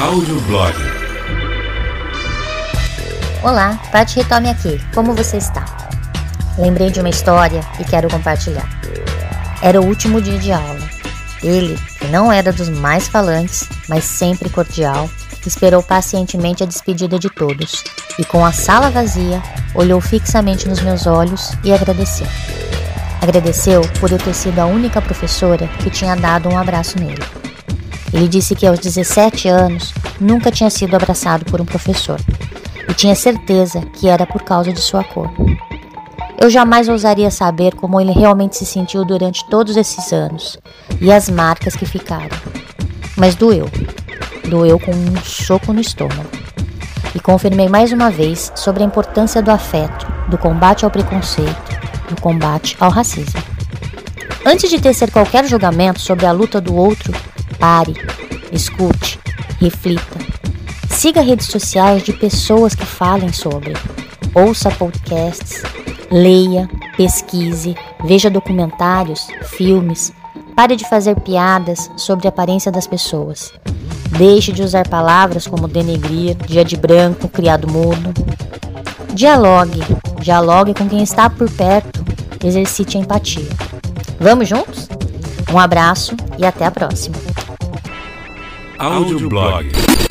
Audioblog. Olá, Paty Retome aqui. Como você está? Lembrei de uma história e quero compartilhar. Era o último dia de aula. Ele, que não era dos mais falantes, mas sempre cordial, esperou pacientemente a despedida de todos e, com a sala vazia, olhou fixamente nos meus olhos e agradeceu. Agradeceu por eu ter sido a única professora que tinha dado um abraço nele. Ele disse que aos 17 anos nunca tinha sido abraçado por um professor e tinha certeza que era por causa de sua cor. Eu jamais ousaria saber como ele realmente se sentiu durante todos esses anos e as marcas que ficaram. Mas doeu. Doeu com um soco no estômago. E confirmei mais uma vez sobre a importância do afeto, do combate ao preconceito, do combate ao racismo. Antes de tecer qualquer julgamento sobre a luta do outro, Pare, escute, reflita. Siga redes sociais de pessoas que falem sobre. Ouça podcasts, leia, pesquise, veja documentários, filmes. Pare de fazer piadas sobre a aparência das pessoas. Deixe de usar palavras como denegrir, dia de branco, criado mudo. Dialogue, dialogue com quem está por perto, exercite a empatia. Vamos juntos? Um abraço e até a próxima. Audioblog.